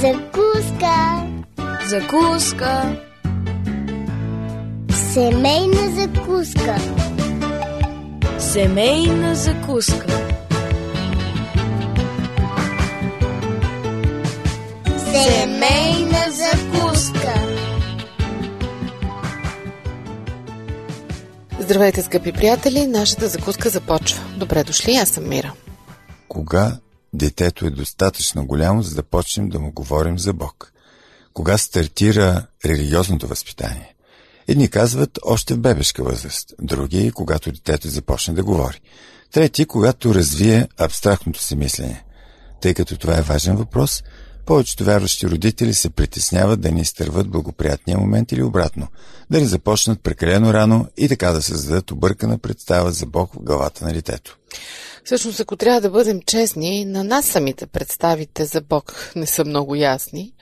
Закуска. Закуска. Семейна закуска. Семейна закуска. Семейна закуска. Здравейте, скъпи приятели! Нашата закуска започва. Добре дошли, аз съм Мира. Кога детето е достатъчно голямо, за да почнем да му говорим за Бог? Кога стартира религиозното възпитание? Едни казват още в бебешка възраст, други, когато детето започне да говори. Трети, когато развие абстрактното си мислене. Тъй като това е важен въпрос, повечето вярващи родители се притесняват да не изтърват благоприятния момент или обратно, да не започнат прекалено рано и така да създадат объркана представа за Бог в главата на детето. Всъщност, ако трябва да бъдем честни, на нас самите представите за Бог не са много ясни.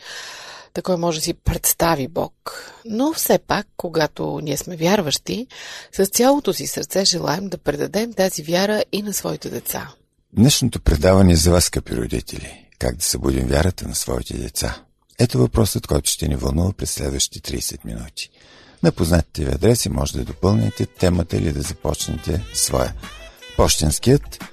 Такой може да си представи Бог. Но все пак, когато ние сме вярващи, с цялото си сърце желаем да предадем тази вяра и на своите деца. Днешното предаване е за вас, скъпи родители. Как да събудим вярата на своите деца? Ето въпросът, който ще ни вълнува през следващите 30 минути. На познатите ви адреси може да допълните темата или да започнете своя. Пощенският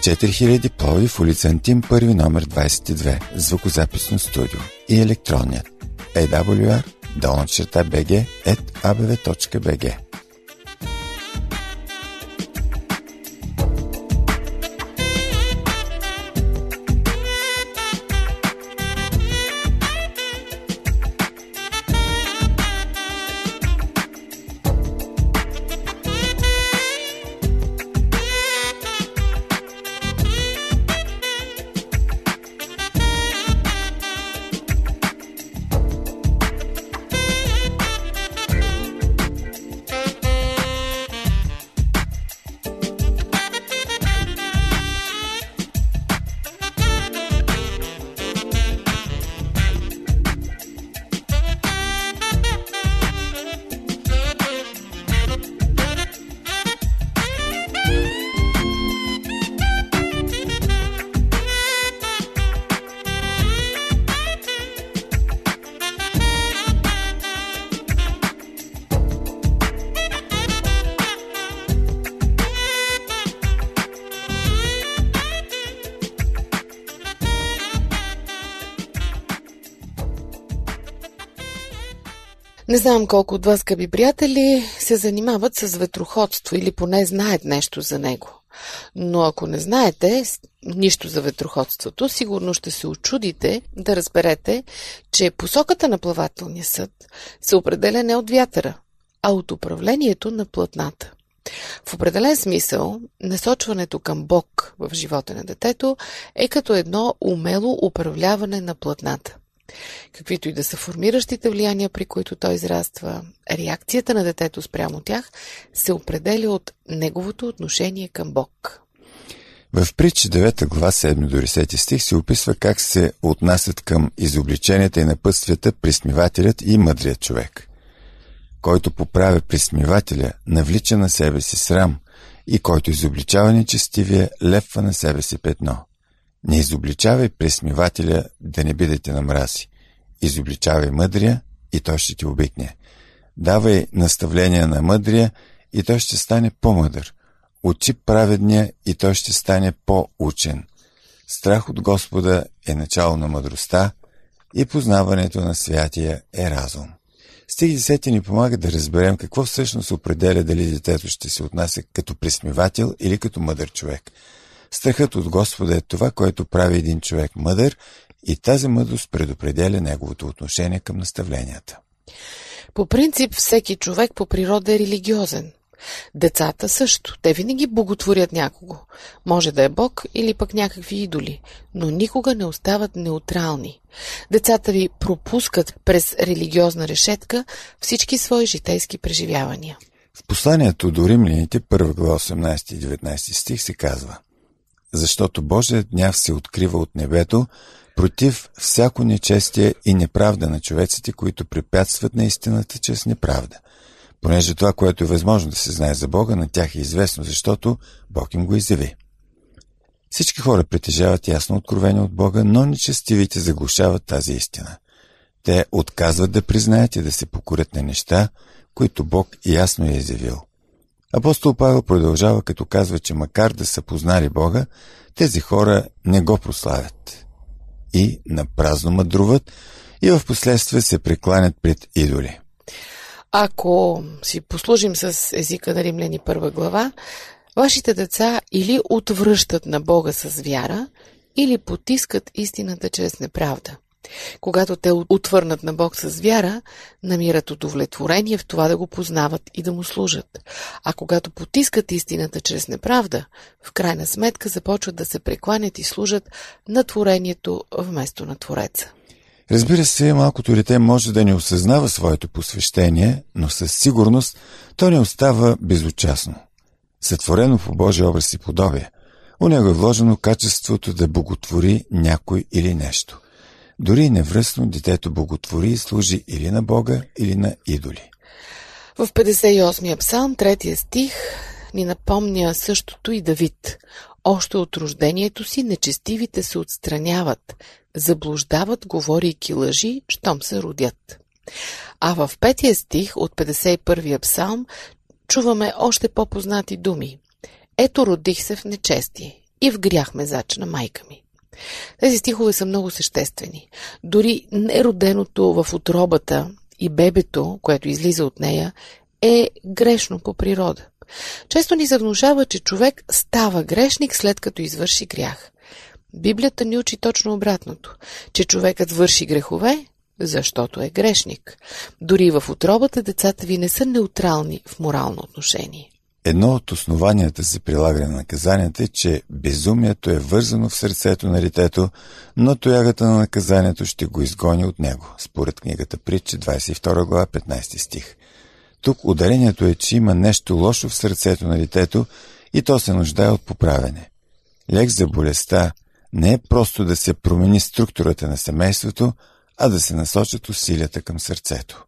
4000 Плови в улица Антим, първи номер 22, звукозаписно студио и електронният awr долна черта bg at. Не знам колко от вас, скъпи приятели, се занимават с ветроходство или поне знаят нещо за него. Но ако не знаете нищо за ветроходството, сигурно ще се очудите да разберете, че посоката на плавателния съд се определя не от вятъра, а от управлението на платната. В определен смисъл, насочването към Бог в живота на детето е като едно умело управляване на платната. Каквито и да са формиращите влияния, при които той израства, реакцията на детето спрямо тях се определя от неговото отношение към Бог. В притча 9 глава 7 до 10 стих се описва как се отнасят към изобличенията и напътствията присмивателят и мъдрият човек. Който поправя присмивателя, навлича на себе си срам и който изобличава нечестивия, лепва на себе си петно. Не изобличавай пресмивателя да не бидете на мрази. Изобличавай мъдрия и той ще ти обикне. Давай наставления на мъдрия и той ще стане по-мъдър. Учи праведния и той ще стане по-учен. Страх от Господа е начало на мъдростта и познаването на святия е разум. Стих 10 ни помага да разберем какво всъщност определя дали детето ще се отнася като присмивател или като мъдър човек – Страхът от Господа е това, което прави един човек мъдър и тази мъдрост предопределя неговото отношение към наставленията. По принцип, всеки човек по природа е религиозен. Децата също. Те винаги боготворят някого. Може да е Бог или пък някакви идоли, но никога не остават неутрални. Децата ви пропускат през религиозна решетка всички свои житейски преживявания. В посланието до римляните, 1 глава 18 и 19 стих се казва – защото Божият гняв се открива от небето против всяко нечестие и неправда на човеците, които препятстват на истината чрез неправда. Понеже това, което е възможно да се знае за Бога, на тях е известно, защото Бог им го изяви. Всички хора притежават ясно откровение от Бога, но нечестивите заглушават тази истина. Те отказват да признаят и да се покорят на неща, които Бог ясно е изявил. Апостол Павел продължава като казва, че макар да са познали Бога, тези хора не го прославят. И напразно мъдруват и в последствие се прекланят пред идоли. Ако си послужим с езика на Римляни първа глава, вашите деца или отвръщат на Бога с вяра, или потискат истината чрез неправда. Когато те отвърнат на Бог с вяра, намират удовлетворение в това да го познават и да му служат. А когато потискат истината чрез неправда, в крайна сметка започват да се прекланят и служат на творението вместо на Твореца. Разбира се, малкото дете може да не осъзнава своето посвещение, но със сигурност то не остава безучастно. Сътворено по Божия образ и подобие. У него е вложено качеството да боготвори някой или нещо. Дори невръстно детето боготвори и служи или на Бога, или на идоли. В 58-я псалм, третия стих, ни напомня същото и Давид. Още от рождението си нечестивите се отстраняват, заблуждават, говорейки лъжи, щом се родят. А в петия стих от 51-я псалм чуваме още по-познати думи. Ето родих се в нечестие и в грях ме зачна майка ми. Тези стихове са много съществени. Дори нероденото в отробата и бебето, което излиза от нея, е грешно по природа. Често ни се внушава, че човек става грешник след като извърши грях. Библията ни учи точно обратното, че човекът върши грехове, защото е грешник. Дори в отробата децата ви не са неутрални в морално отношение. Едно от основанията за прилагане на наказанията е, че безумието е вързано в сърцето на детето, но тоягата на наказанието ще го изгони от него, според книгата Притче 22 глава 15 стих. Тук ударението е, че има нещо лошо в сърцето на детето и то се нуждае от поправене. Лек за болестта не е просто да се промени структурата на семейството, а да се насочат усилията към сърцето.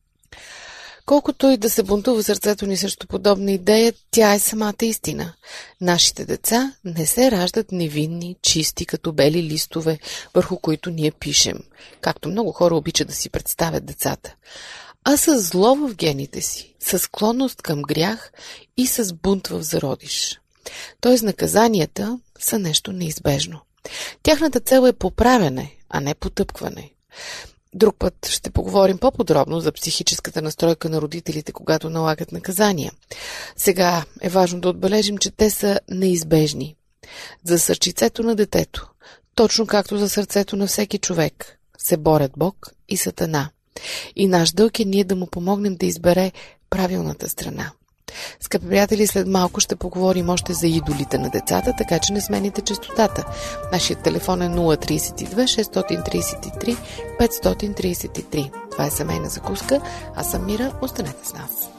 Колкото и да се бунтува сърцето ни срещу подобна идея, тя е самата истина. Нашите деца не се раждат невинни, чисти, като бели листове, върху които ние пишем, както много хора обичат да си представят децата, а с зло в гените си, с склонност към грях и с бунт в зародиш. Тоест наказанията са нещо неизбежно. Тяхната цел е поправяне, а не потъпкване. Друг път ще поговорим по-подробно за психическата настройка на родителите, когато налагат наказания. Сега е важно да отбележим, че те са неизбежни. За сърчицето на детето, точно както за сърцето на всеки човек, се борят Бог и Сатана. И наш дълг е ние да му помогнем да избере правилната страна. Скъпи приятели, след малко ще поговорим още за идолите на децата, така че не смените частотата. Нашият телефон е 032 633 533. Това е семейна закуска. Аз съм Мира. Останете с нас.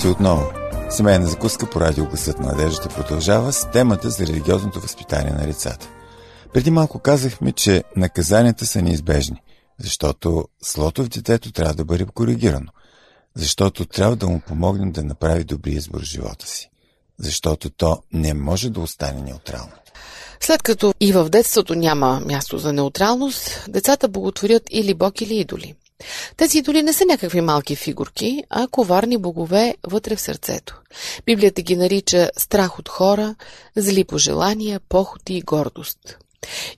Здравейте отново! Семейна закуска по радио Гласът на надеждата продължава с темата за религиозното възпитание на децата. Преди малко казахме, че наказанията са неизбежни, защото злото в детето трябва да бъде коригирано, защото трябва да му помогнем да направи добри избор в живота си, защото то не може да остане неутрално. След като и в детството няма място за неутралност, децата боготворят или бог, или идоли. Тези идоли не са някакви малки фигурки, а коварни богове вътре в сърцето. Библията ги нарича страх от хора, зли пожелания, похоти и гордост.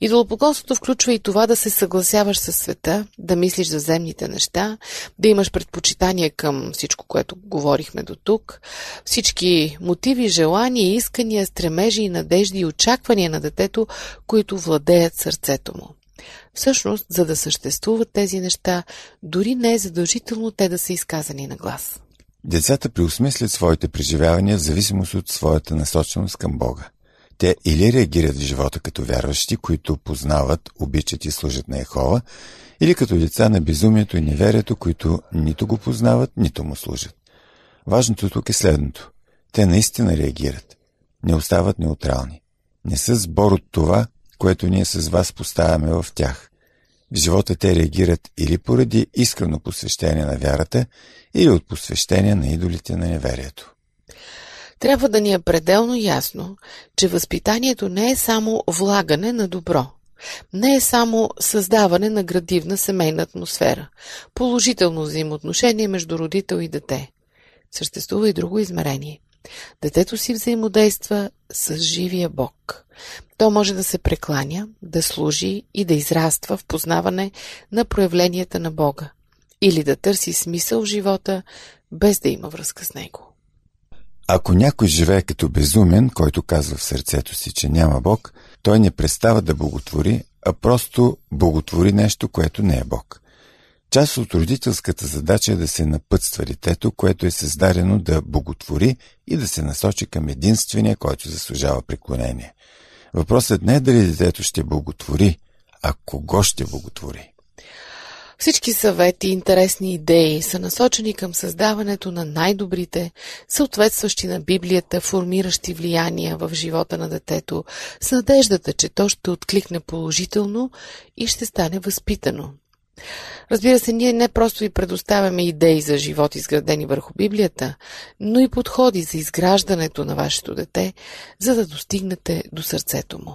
Идолопоклонството включва и това да се съгласяваш със света, да мислиш за земните неща, да имаш предпочитание към всичко, което говорихме до тук, всички мотиви, желания, искания, стремежи и надежди и очаквания на детето, които владеят сърцето му. Всъщност, за да съществуват тези неща, дори не е задължително те да са изказани на глас. Децата преосмислят своите преживявания в зависимост от своята насоченост към Бога. Те или реагират в живота като вярващи, които познават, обичат и служат на Ехова, или като деца на безумието и неверието, които нито го познават, нито му служат. Важното тук е следното. Те наистина реагират. Не остават неутрални. Не са сбор от това, което ние с вас поставяме в тях. В живота те реагират или поради искрено посвещение на вярата, или от посвещение на идолите на неверието. Трябва да ни е пределно ясно, че възпитанието не е само влагане на добро. Не е само създаване на градивна семейна атмосфера, положително взаимоотношение между родител и дете. Съществува и друго измерение. Детето си взаимодейства с живия Бог. То може да се прекланя, да служи и да израства в познаване на проявленията на Бога или да търси смисъл в живота, без да има връзка с него. Ако някой живее като безумен, който казва в сърцето си, че няма Бог, той не престава да боготвори, а просто боготвори нещо, което не е Бог. Част от родителската задача е да се напътства детето, което е създадено да боготвори и да се насочи към единствения, който заслужава преклонение. Въпросът не е дали детето ще боготвори, а кого ще боготвори. Всички съвети и интересни идеи са насочени към създаването на най-добрите, съответстващи на Библията, формиращи влияния в живота на детето, с надеждата, че то ще откликне положително и ще стане възпитано. Разбира се, ние не просто ви предоставяме идеи за живот, изградени върху Библията, но и подходи за изграждането на вашето дете, за да достигнете до сърцето му.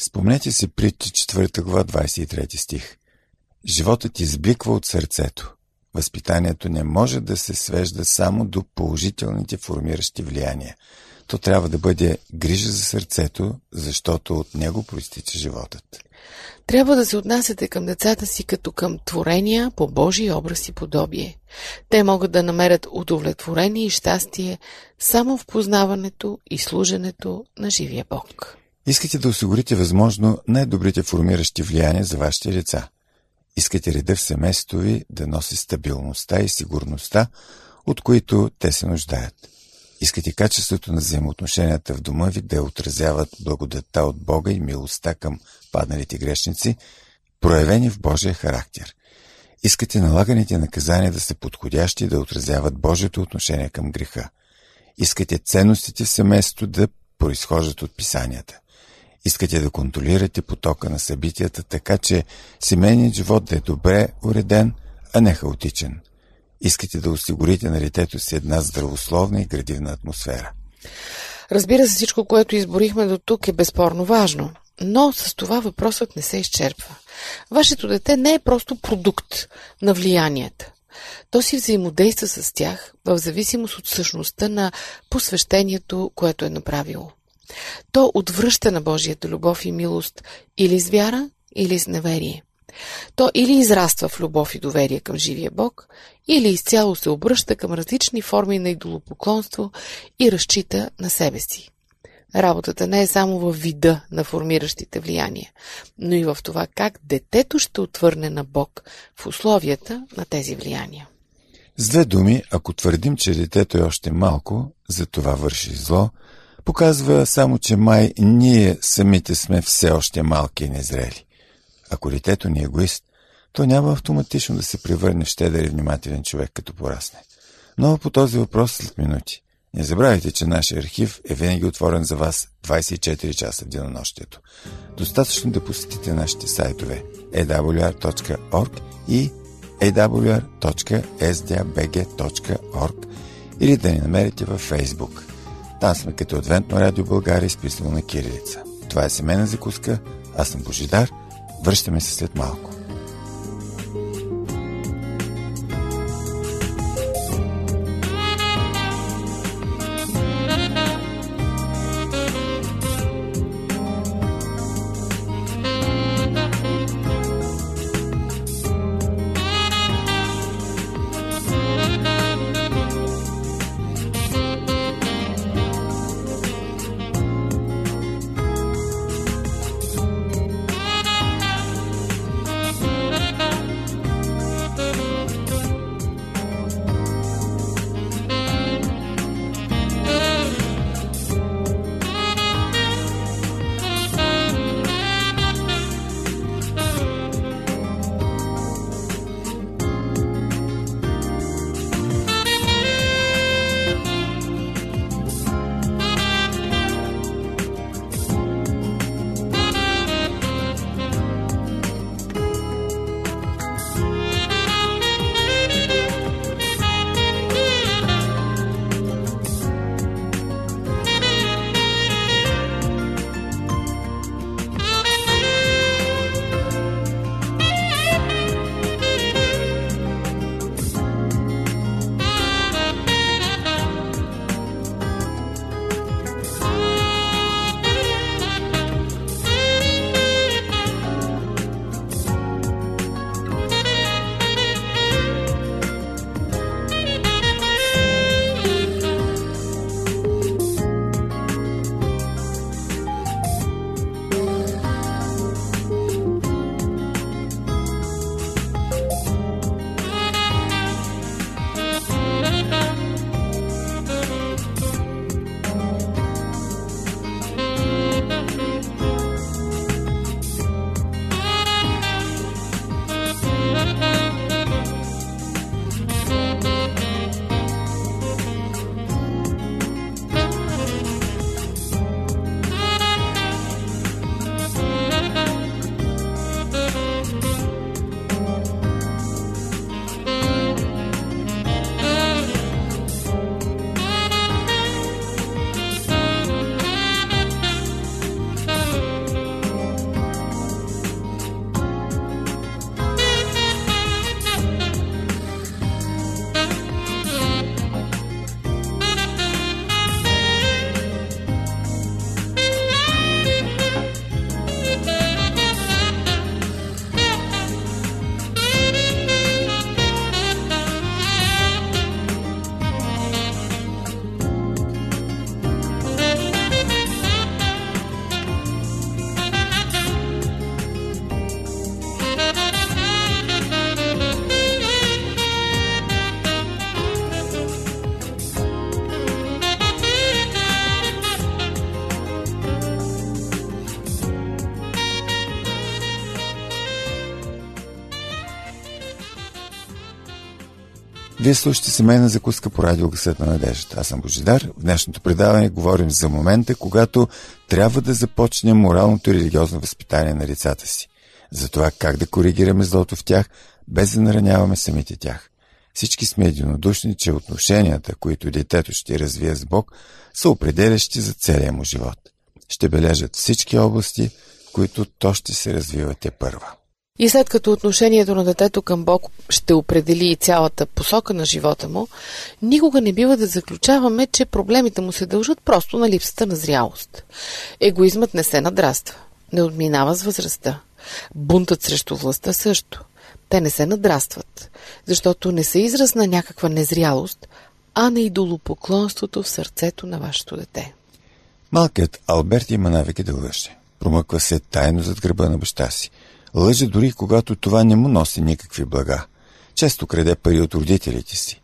Спомнете си притча 4 глава 23 стих. Животът избликва от сърцето. Възпитанието не може да се свежда само до положителните формиращи влияния. То трябва да бъде грижа за сърцето, защото от него проистича животът. Трябва да се отнасяте към децата си като към творения по Божий образ и подобие. Те могат да намерят удовлетворение и щастие само в познаването и служенето на живия Бог. Искате да осигурите възможно най-добрите формиращи влияния за вашите деца. Искате реда в семейството ви да носи стабилността и сигурността, от които те се нуждаят. Искате качеството на взаимоотношенията в дома ви да отразяват благодатта от Бога и милостта към падналите грешници, проявени в Божия характер. Искате налаганите наказания да са подходящи да отразяват Божието отношение към греха. Искате ценностите в семейството да произхождат от писанията. Искате да контролирате потока на събитията, така че семейният живот да е добре уреден, а не хаотичен. Искате да осигурите на детето си една здравословна и градивна атмосфера. Разбира се, всичко, което изборихме до тук е безспорно важно, но с това въпросът не се изчерпва. Вашето дете не е просто продукт на влиянията. То си взаимодейства с тях в зависимост от същността на посвещението, което е направило. То отвръща на Божията любов и милост или с вяра, или с неверие. То или израства в любов и доверие към живия Бог, или изцяло се обръща към различни форми на идолопоклонство и разчита на себе си. Работата не е само в вида на формиращите влияния, но и в това как детето ще отвърне на Бог в условията на тези влияния. С две думи, ако твърдим, че детето е още малко, за това върши зло, показва само, че май ние самите сме все още малки и незрели. Ако детето ни е егоист, то няма автоматично да се превърне в щедър и внимателен човек, като порасне. Но по този въпрос след минути. Не забравяйте, че нашия архив е винаги отворен за вас 24 часа в денонощието. Достатъчно да посетите нашите сайтове awr.org и awr.sdabg.org или да ни намерите във Facebook. Там сме като Адвентно радио България, изписано на Кирилица. Това е семейна закуска, аз съм Божидар, връщаме се след малко. Вие слушате семейна закуска по радио Гъсът на надеждата. Аз съм Божидар. В днешното предаване говорим за момента, когато трябва да започнем моралното и религиозно възпитание на децата си. За това как да коригираме злото в тях, без да нараняваме самите тях. Всички сме единодушни, че отношенията, които детето ще развие с Бог, са определящи за целия му живот. Ще бележат всички области, в които то ще се развива те първа. И след като отношението на детето към Бог ще определи и цялата посока на живота му, никога не бива да заключаваме, че проблемите му се дължат просто на липсата на зрялост. Егоизмът не се надраства, не отминава с възрастта. Бунтът срещу властта също. Те не се надрастват, защото не са израз на някаква незрялост, а на идолопоклонството в сърцето на вашето дете. Малкият Алберт има навики да лъже. Промъква се тайно зад гърба на баща си – Лъже дори когато това не му носи никакви блага. Често краде пари от родителите си.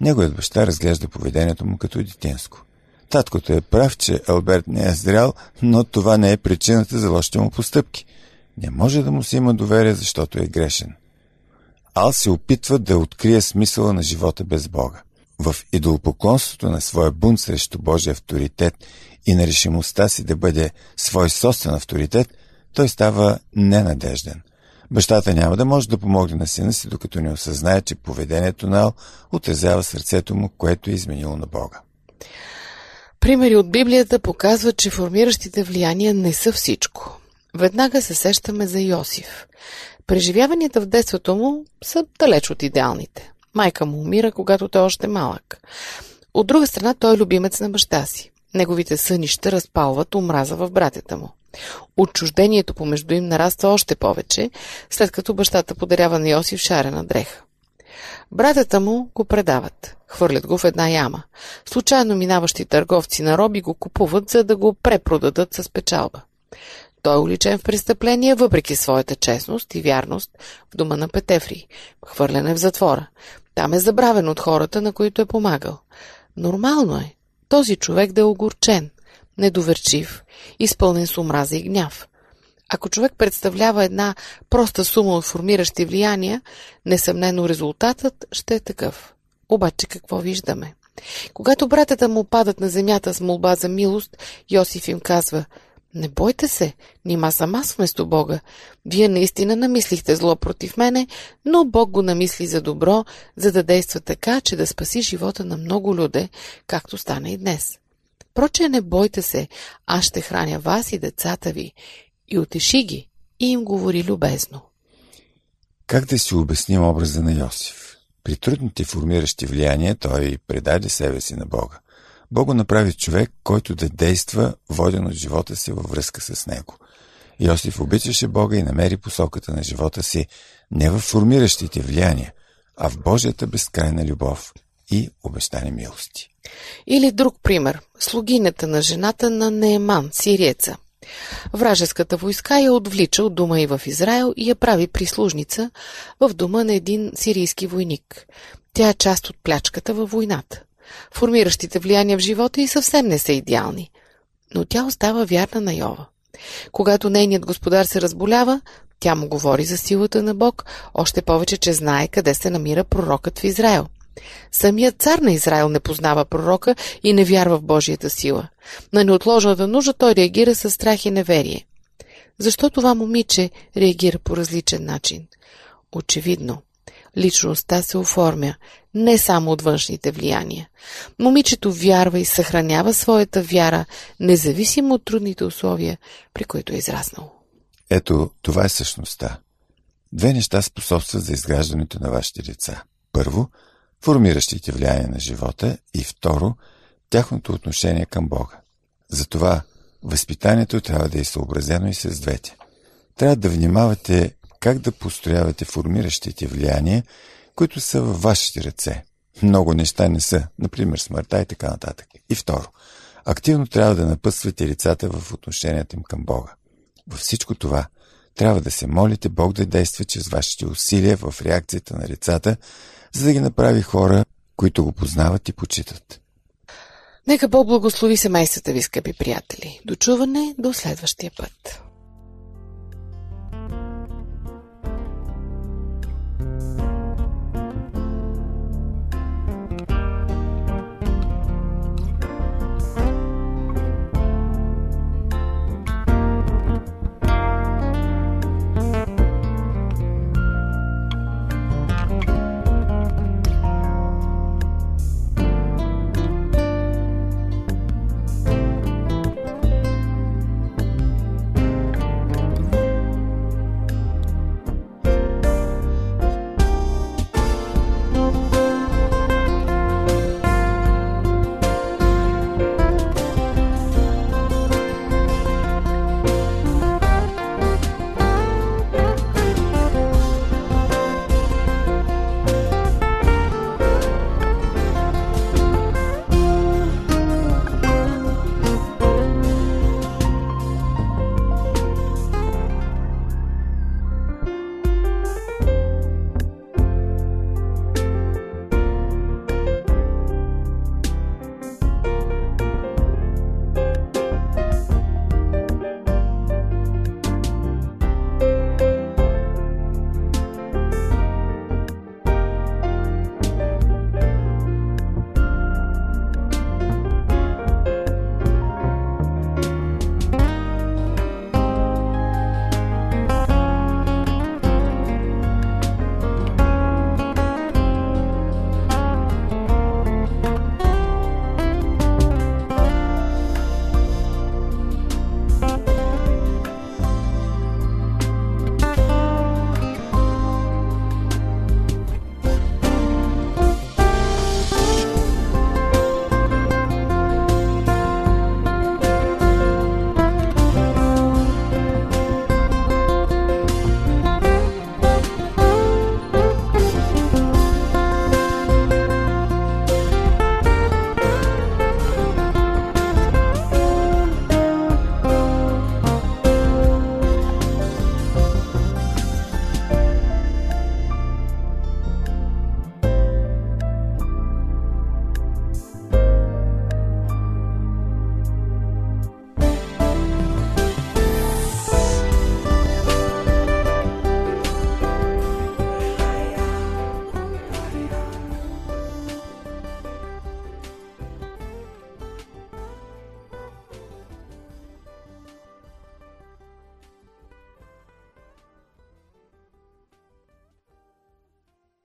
Неговият баща разглежда поведението му като детинско. Таткото е прав, че Алберт не е зрял, но това не е причината за лошите му постъпки. Не може да му се има доверие, защото е грешен. Ал се опитва да открие смисъла на живота без Бога. в идолопоклонството на своя бунт срещу Божия авторитет и на решимостта си да бъде свой собствен авторитет, той става ненадежден. Бащата няма да може да помогне на сина си, докато не осъзнае, че поведението на Ал отразява сърцето му, което е изменило на Бога. Примери от Библията показват, че формиращите влияния не са всичко. Веднага се сещаме за Йосиф. Преживяванията в детството му са далеч от идеалните. Майка му умира, когато той е още малък. От друга страна, той е любимец на баща си. Неговите сънища разпалват омраза в братята му. Отчуждението помежду им нараства още повече, след като бащата подарява на Йосиф шарена дреха. Братята му го предават. Хвърлят го в една яма. Случайно минаващи търговци на роби го купуват, за да го препродадат с печалба. Той е уличен в престъпление, въпреки своята честност и вярност в дома на Петефри. Хвърлен е в затвора. Там е забравен от хората, на които е помагал. Нормално е този човек да е огорчен, недоверчив, изпълнен с омраза и гняв. Ако човек представлява една проста сума от формиращи влияния, несъмнено резултатът ще е такъв. Обаче какво виждаме? Когато братята му падат на земята с молба за милост, Йосиф им казва «Не бойте се, нима съм аз вместо Бога. Вие наистина намислихте зло против мене, но Бог го намисли за добро, за да действа така, че да спаси живота на много люде, както стана и днес. Проче не бойте се, аз ще храня вас и децата ви. И отеши ги, и им говори любезно. Как да си обясним образа на Йосиф? При трудните формиращи влияния той предаде себе си на Бога. Бог го направи човек, който да действа, воден от живота си във връзка с него. Йосиф обичаше Бога и намери посоката на живота си не в формиращите влияния, а в Божията безкрайна любов и обещани милости. Или друг пример – слугинята на жената на Нееман, сириеца. Вражеската войска я отвлича от дома и в Израел и я прави прислужница в дома на един сирийски войник. Тя е част от плячката във войната. Формиращите влияния в живота и съвсем не са идеални. Но тя остава вярна на Йова. Когато нейният господар се разболява, тя му говори за силата на Бог, още повече, че знае къде се намира пророкът в Израел – Самият цар на Израел не познава пророка и не вярва в Божията сила. На неотложната нужда той реагира с страх и неверие. Защо това момиче реагира по различен начин? Очевидно, личността се оформя не само от външните влияния. Момичето вярва и съхранява своята вяра, независимо от трудните условия, при които е израснало. Ето, това е същността. Две неща способстват за изграждането на вашите деца. Първо, формиращите влияние на живота и второ, тяхното отношение към Бога. Затова възпитанието трябва да е съобразено и с двете. Трябва да внимавате как да построявате формиращите влияния, които са във вашите ръце. Много неща не са, например смъртта и така нататък. И второ, активно трябва да напъсвате лицата в отношенията им към Бога. Във всичко това трябва да се молите Бог да действа чрез вашите усилия в реакцията на лицата, за да ги направи хора, които го познават и почитат. Нека Бог благослови семействата ви, скъпи приятели. До чуване до следващия път.